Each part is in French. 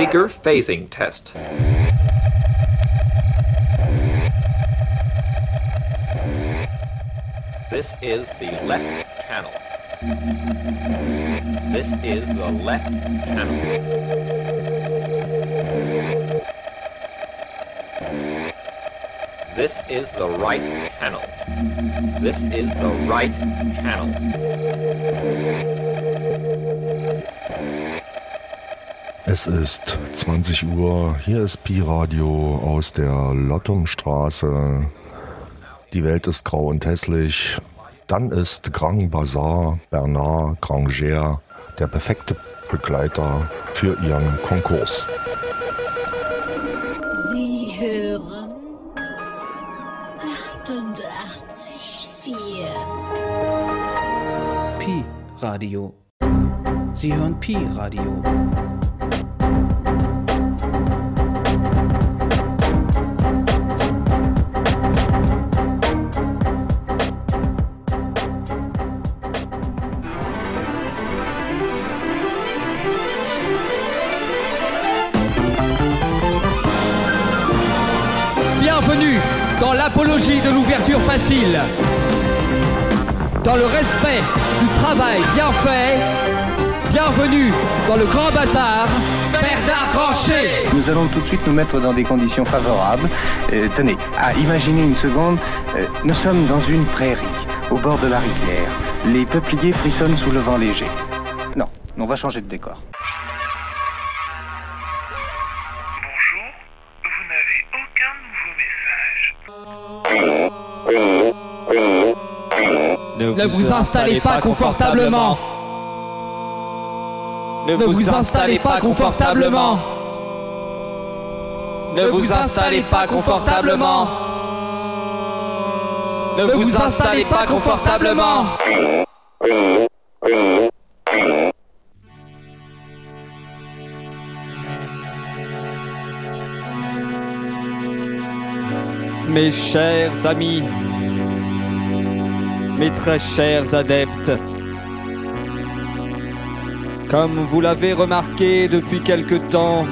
Speaker phasing test. This is the left channel. This is the left channel. This is the right channel. This is the right channel. Es ist 20 Uhr, hier ist Pi Radio aus der Lottungstraße. Die Welt ist grau und hässlich. Dann ist Grand Bazar Bernard Granger der perfekte Begleiter für ihren Konkurs. Sie hören 88,4. Pi Radio. Sie hören Pi Radio. Bienvenue dans l'apologie de l'ouverture facile. Dans le respect du travail bien fait. Bienvenue dans le grand bazar. Bernard. Nous allons tout de suite nous mettre dans des conditions favorables. Euh, tenez, à imaginer une seconde, euh, nous sommes dans une prairie, au bord de la rivière. Les peupliers frissonnent sous le vent léger. Non, on va changer de décor. Bonjour, vous n'avez aucun nouveau message. Ne vous installez pas confortablement. Ne vous installez pas confortablement. Ne vous installez pas confortablement. Ne vous installez pas confortablement. Mes chers amis, mes très chers adeptes, comme vous l'avez remarqué depuis quelque temps,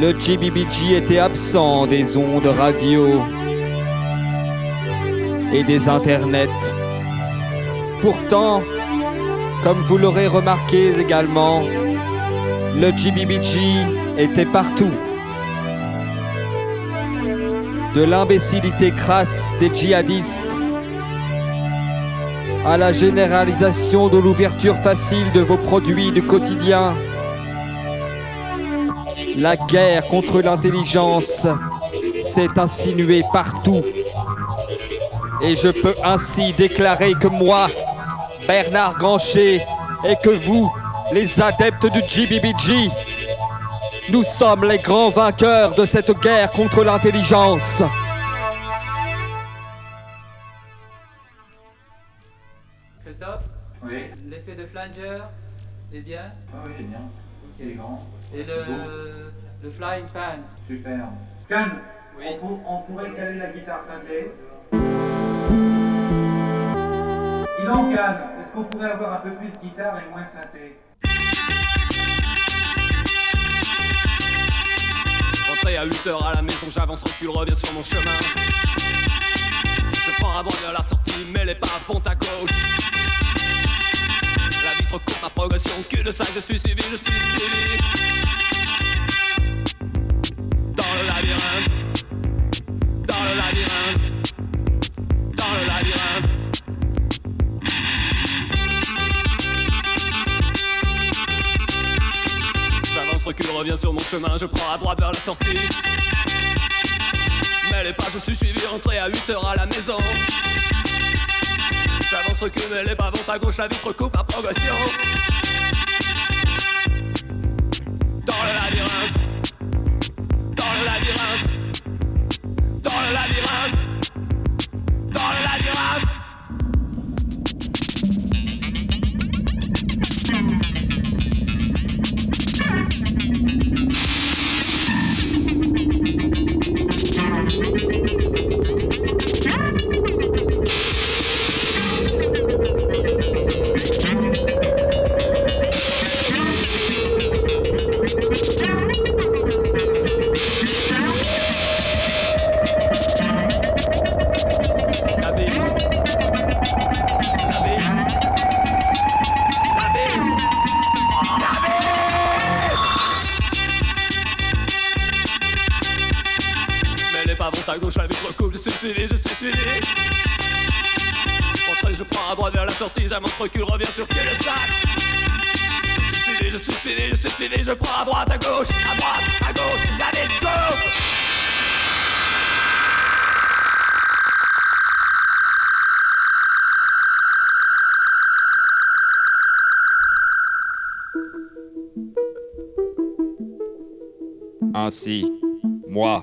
le GBBG était absent des ondes radio et des internets. Pourtant, comme vous l'aurez remarqué également, le GBBG était partout de l'imbécilité crasse des djihadistes à la généralisation de l'ouverture facile de vos produits du quotidien. La guerre contre l'intelligence s'est insinuée partout. Et je peux ainsi déclarer que moi, Bernard Grancher, et que vous, les adeptes du GBBG, nous sommes les grands vainqueurs de cette guerre contre l'intelligence. De flanger est bien ah oui, bien. Il est grand. Et le, le flying pan Super. Cannes, Oui. on, pour- on pourrait caler la guitare synthé. Dis donc, Cannes, est-ce qu'on pourrait avoir un peu plus de guitare et moins synthé Rentré à 8h à la maison, j'avance, recule, reviens sur mon chemin. Je prends à droite vers la sortie, mais les pas font à gauche. Coupe ma progression, cul de sac, je suis suivi, je suis suivi. Dans le labyrinthe, dans le labyrinthe, dans le labyrinthe. J'avance, recule, reviens sur mon chemin, je prends à droite vers la sortie. Mais les pas, je suis suivi, rentré à 8h à la maison. Recule, mais les pas vont à gauche, la vitre coupe ma progression. Ainsi, moi,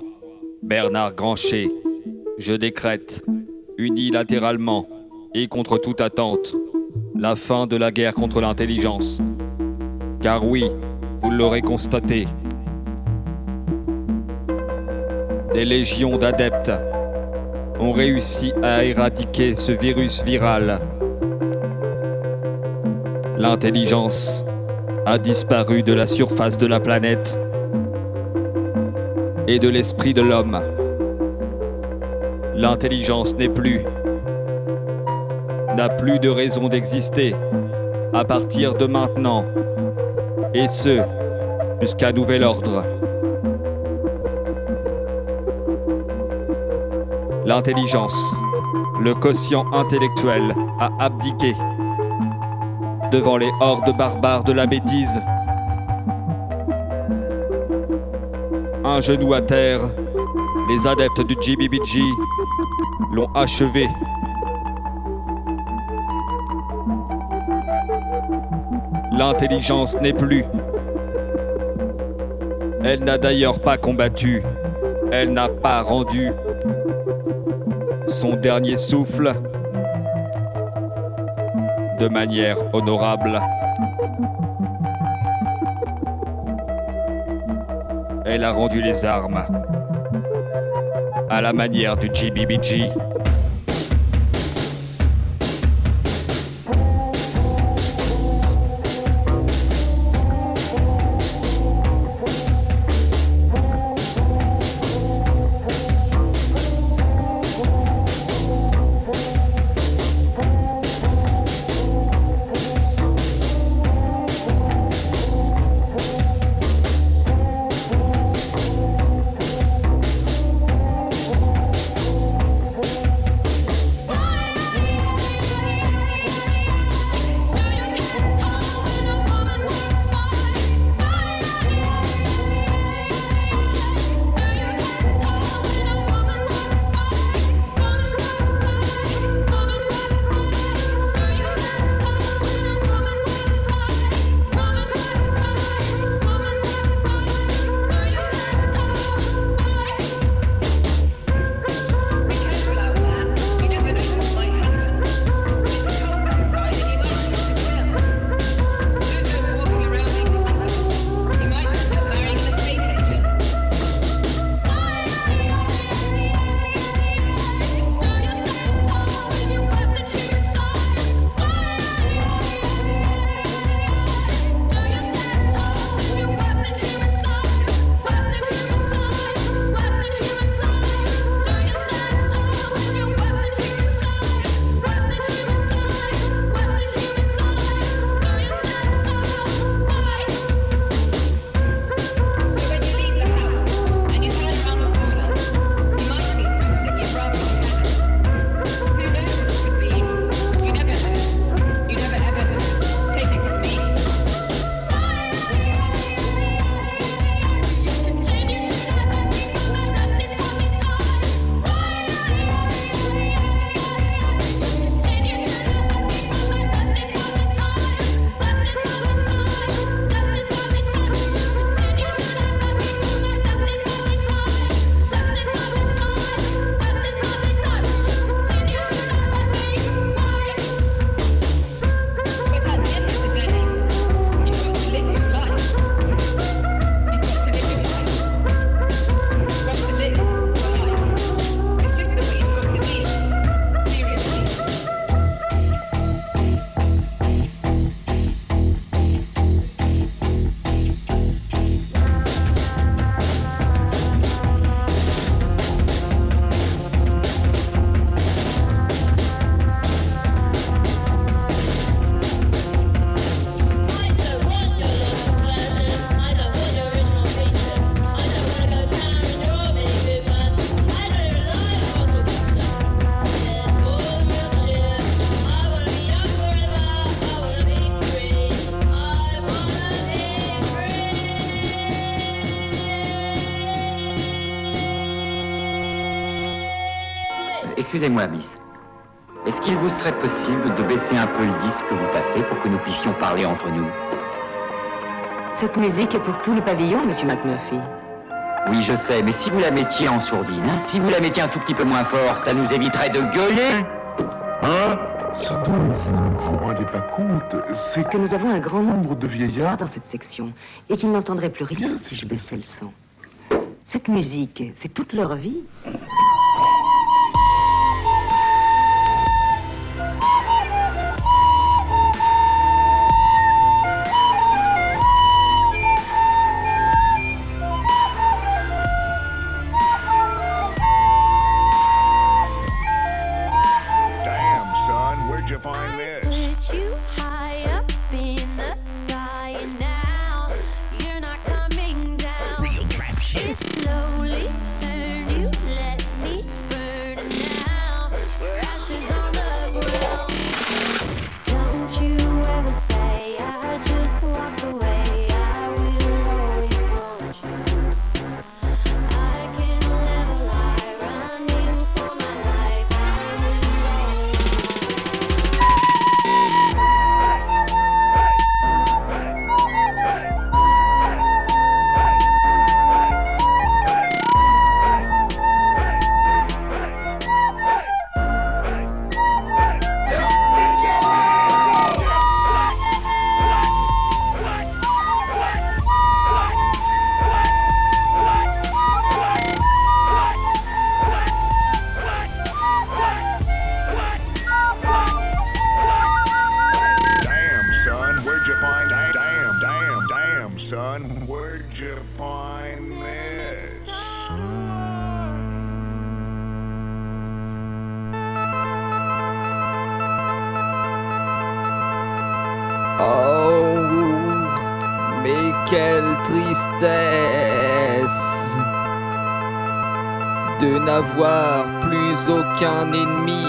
Bernard Grancher, je décrète, unilatéralement et contre toute attente, la fin de la guerre contre l'intelligence. Car oui, vous l'aurez constaté, des légions d'adeptes ont réussi à éradiquer ce virus viral. L'intelligence a disparu de la surface de la planète et de l'esprit de l'homme. L'intelligence n'est plus, n'a plus de raison d'exister à partir de maintenant, et ce, jusqu'à nouvel ordre. L'intelligence, le quotient intellectuel, a abdiqué devant les hordes barbares de la bêtise un genou à terre, les adeptes du GBBG l'ont achevé. L'intelligence n'est plus. Elle n'a d'ailleurs pas combattu. Elle n'a pas rendu son dernier souffle de manière honorable. Elle a rendu les armes à la manière du GBBG. Excusez-moi, Miss. Est-ce qu'il vous serait possible de baisser un peu le disque que vous passez pour que nous puissions parler entre nous? Cette musique est pour tout le pavillon, monsieur McMurphy. Oui, je sais, mais si vous la mettiez en sourdine, hein, si vous la mettiez un tout petit peu moins fort, ça nous éviterait de gueuler Hein? Si donc vous vous rendez pas compte, c'est Que nous avons un grand nombre de vieillards dans cette section et qu'ils n'entendraient plus rien si je baissais le son. Cette musique, c'est toute leur vie. Aucun ennemi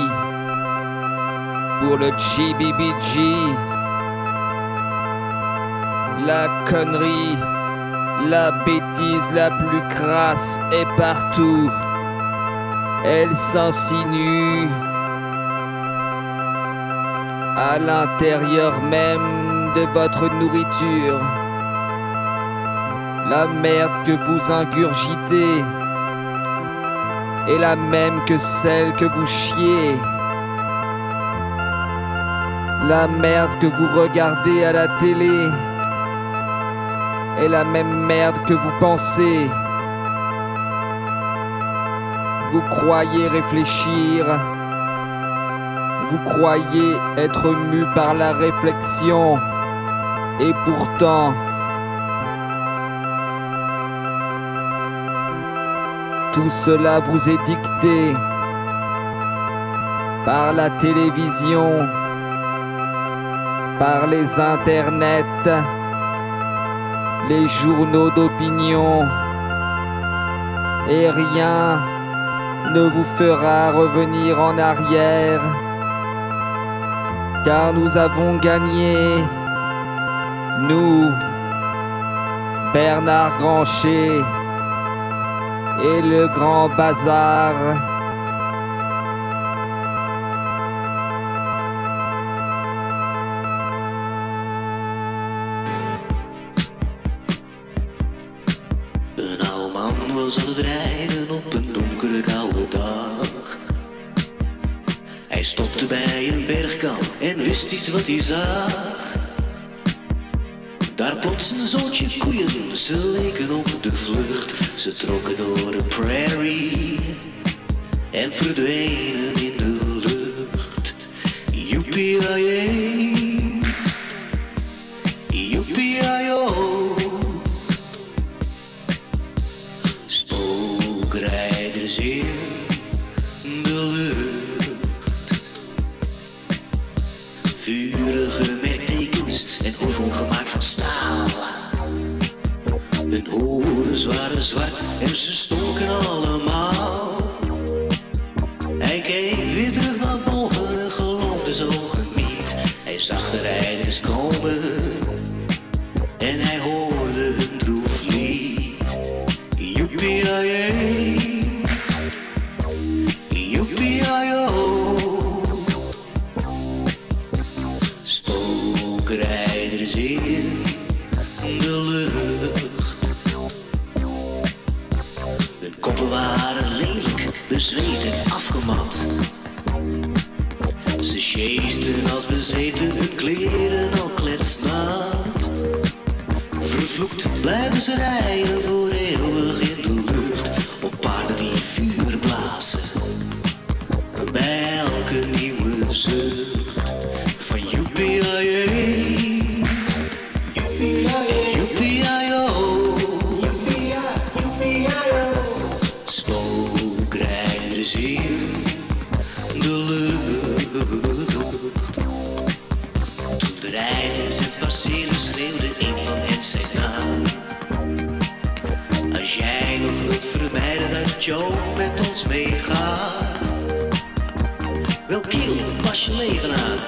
pour le GBBG. La connerie, la bêtise la plus crasse est partout. Elle s'insinue à l'intérieur même de votre nourriture. La merde que vous ingurgitez est la même que celle que vous chiez. La merde que vous regardez à la télé est la même merde que vous pensez. Vous croyez réfléchir. Vous croyez être mu par la réflexion. Et pourtant, tout cela vous est dicté par la télévision, par les internets, les journaux d'opinion. Et rien ne vous fera revenir en arrière car nous avons gagné, nous, Bernard Grancher et le Grand Bazar. Een oude man was aan het rijden op een donkere koude dag. Hij stopte bij een bergkam en wist niet wat hij zag. Daar plots een zootje koeien, ze leken op de vlucht. Ze trokken door de prairie en verdwenen gezeten, hun kleren al kletsnaat. Vervloekt blijven ze rijden voor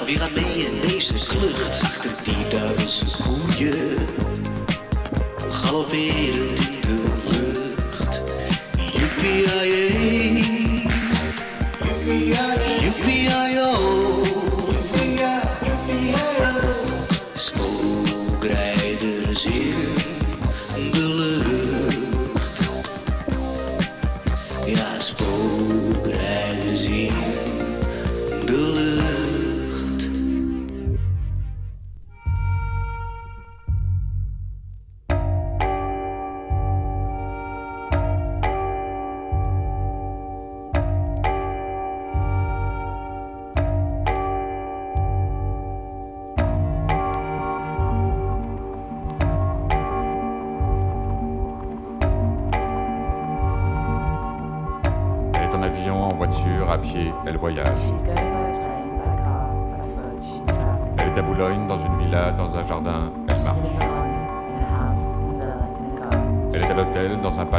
leven aan mee in deze klucht. Achter die duivelse koeien, galopperend in de lucht. Joepie-ie. Joepie-ie-o.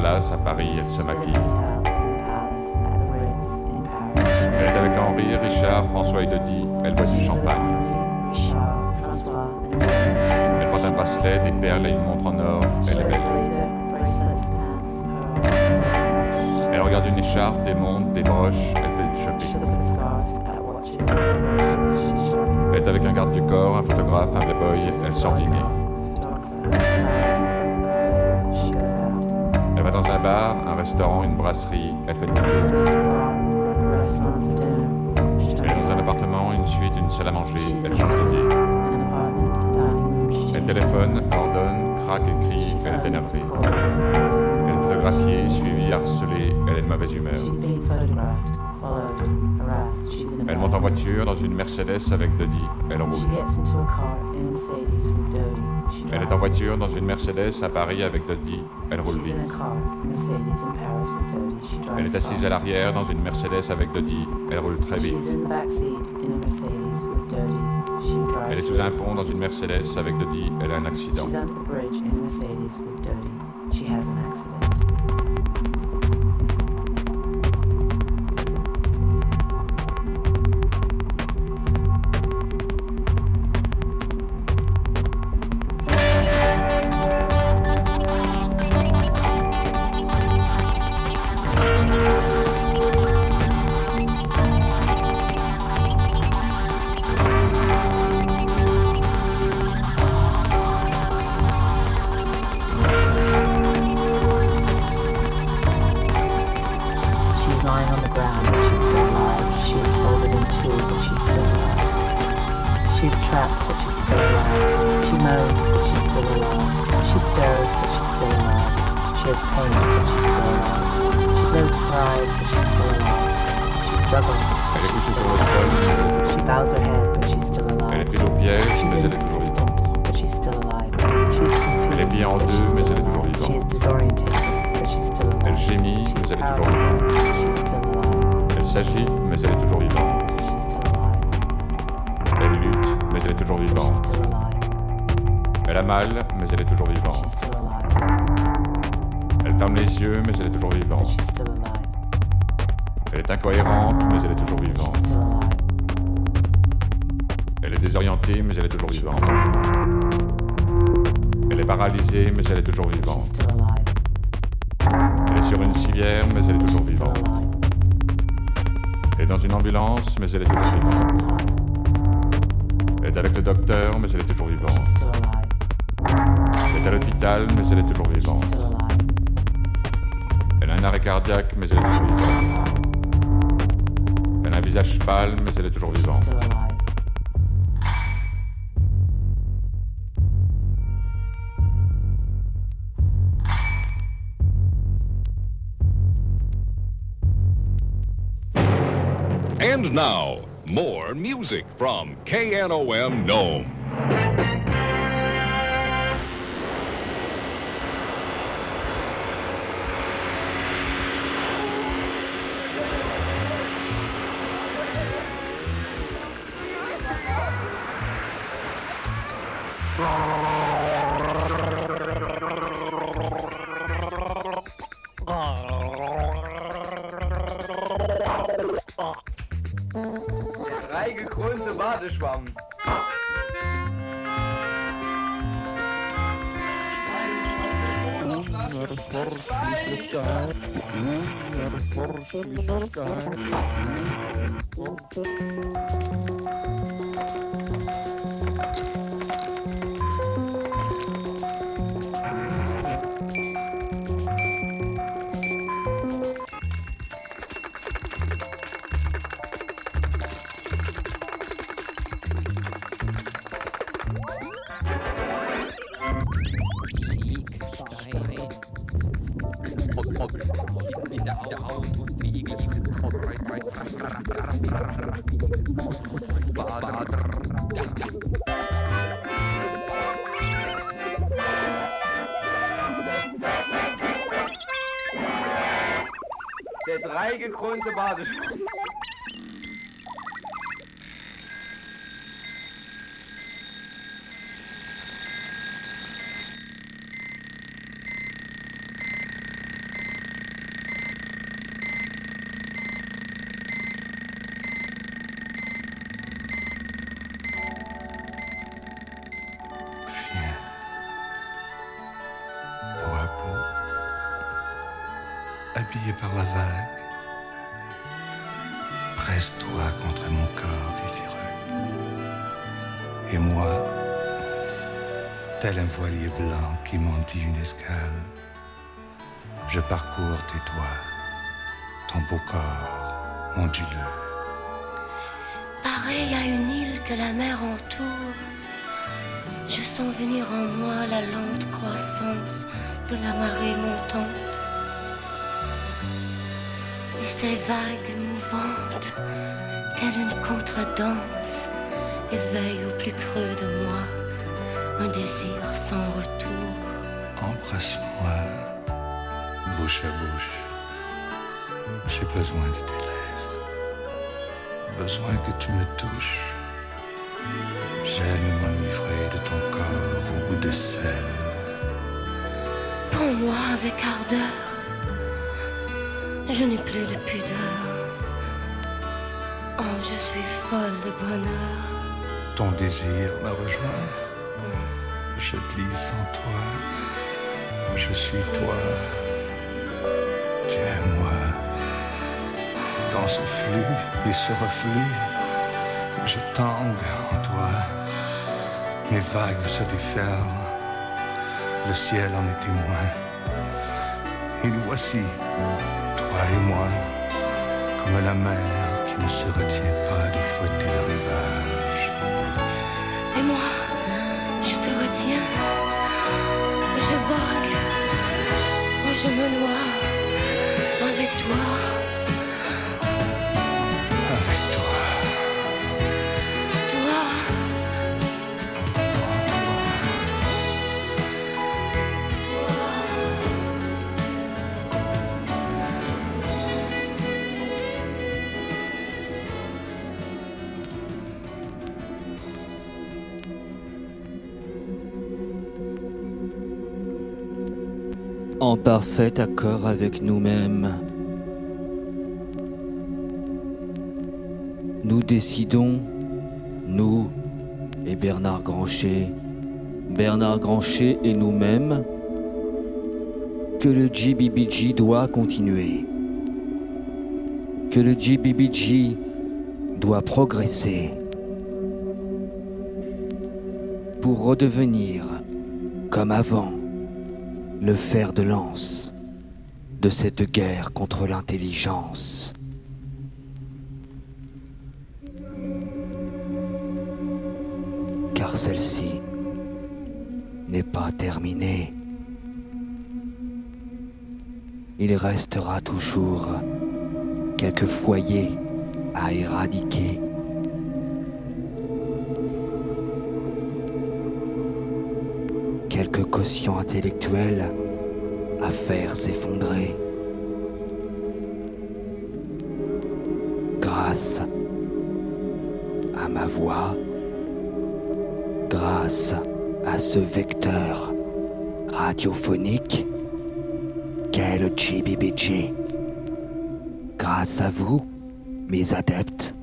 À Paris, elle se maquille. Elle est avec Henri, Richard, François et Dodi, elle boit du champagne. Elle porte un bracelet, des perles et une montre en or, elle est belle. Elle regarde une écharpe, des montres, des broches, elle fait du shopping. Elle est avec un garde du corps, un photographe, un playboy, elle sort dîner. Dans un bar, un restaurant, une brasserie, elle fait une tour. Elle est dans un appartement, une suite, une salle à manger, elle change d'idée. Elle téléphone, ordonne, craque, écrit, elle est énervée. Elle est photographiée, suivie, harcelée, elle est de mauvaise humeur. Elle monte en voiture dans une Mercedes avec Dodi, elle roule. Elle est en voiture dans une Mercedes à Paris avec Dodi, elle roule vite. Elle est assise à l'arrière dans une Mercedes avec Dodi, elle roule très vite. Elle est sous un pont dans une Mercedes avec Dodi, elle a un accident. She's trapped, but she's still alive. She moans, but she's still alive. She stirs, but she's still alive. She has pain, but she's still alive. She closes her eyes, but she's still alive. She struggles, but Elle est she's still alive. She bows her head, but she's still Elle est alive. prise au piège, She's mais elle est toujours inconsistent, but she's still alive. She's confused, Elle est pliée en but deux, she's mais still elle est toujours alive. She is vivante. disorientated, but she's still alive. Elle gémit, mais elle est toujours Paralyzed, vivante. but she's still alive. Elle s'agite, mais elle est toujours vivante. Toujours vivante. Still alive. Elle a mal, mais elle est toujours vivante. Elle ferme les yeux, mais elle est toujours vivante. Elle est incohérente, mais elle est toujours vivante. Elle est désorientée, mais elle est toujours vivante. Elle est paralysée, mais elle est toujours vivante. Elle est sur une civière, mais elle est toujours vivante. Elle est dans une ambulance, mais elle est toujours vivante. Elle est avec le docteur, mais elle est toujours vivante. Elle est à l'hôpital, mais elle est toujours vivante. Elle a un arrêt cardiaque, mais elle est toujours vivante. Elle a un visage pâle, mais elle est toujours vivante. And now, more music from KNOM Nome. Der drei gekrönte Badeschwamm. Drei gekrönte Badeschlappen. habillé par la vague. Je parcours tes doigts, ton beau corps onduleux. Pareil à une île que la mer entoure, je sens venir en moi la lente croissance de la marée montante. Et ces vagues mouvantes, telles une contredanse, éveillent au plus creux de moi un désir sans retour. Embrasse-moi, bouche à bouche. J'ai besoin de tes lèvres. Besoin que tu me touches. J'aime m'enivrer de ton corps au goût de sel. Pour moi avec ardeur, je n'ai plus de pudeur. Oh, je suis folle de bonheur. Ton désir m'a rejoint. Je glisse en toi. Je suis toi. Tu es moi. Dans ce flux et ce reflux, je tangue en toi. Mes vagues se déferlent. Le ciel en est témoin. Et nous voici, toi et moi, comme la mer qui ne se retient pas de fouetter le rivage. Et moi, je te retiens. Et je vogue. Je me noie avec toi. En parfait accord avec nous-mêmes. Nous décidons, nous et Bernard Grancher, Bernard Grancher et nous-mêmes, que le GBBG doit continuer, que le GBBG doit progresser pour redevenir comme avant le fer de lance de cette guerre contre l'intelligence. Car celle-ci n'est pas terminée. Il restera toujours quelques foyers à éradiquer. Quelques quotients intellectuels à faire s'effondrer. Grâce à ma voix, grâce à ce vecteur radiophonique qu'est le GBBG. Grâce à vous, mes adeptes.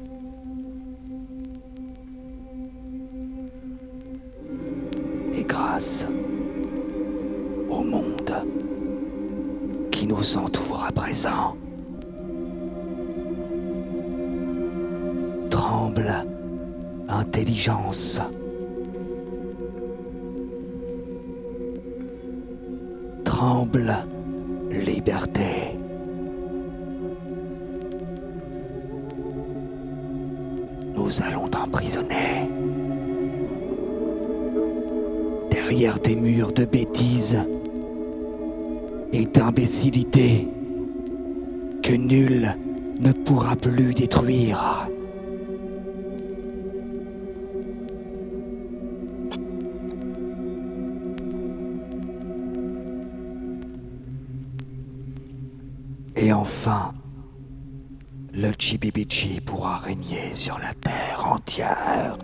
Tremble, intelligence. Tremble, liberté. Nous allons t'emprisonner. Derrière des murs de bêtises et d'imbécilité que nul ne pourra plus détruire. Et enfin, le Chibibichi pourra régner sur la terre entière.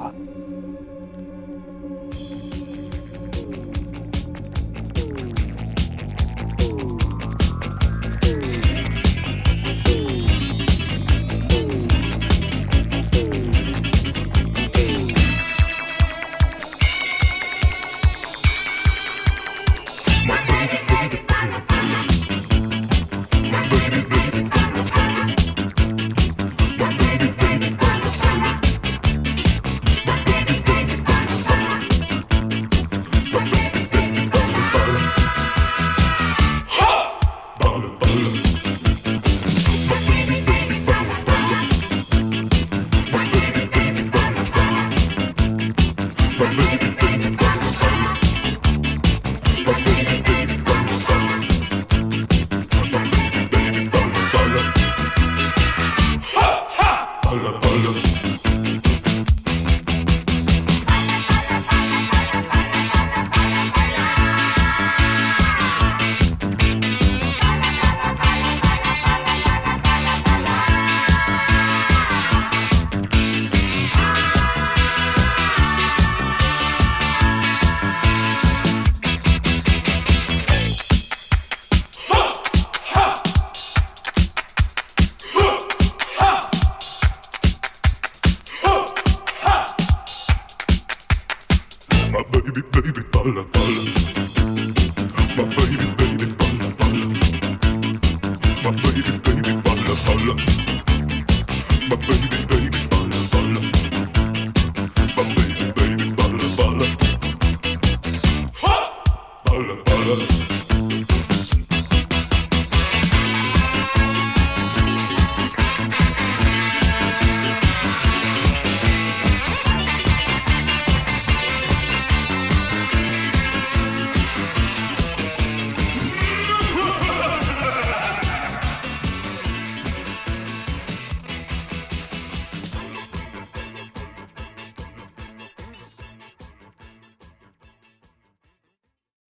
la pala.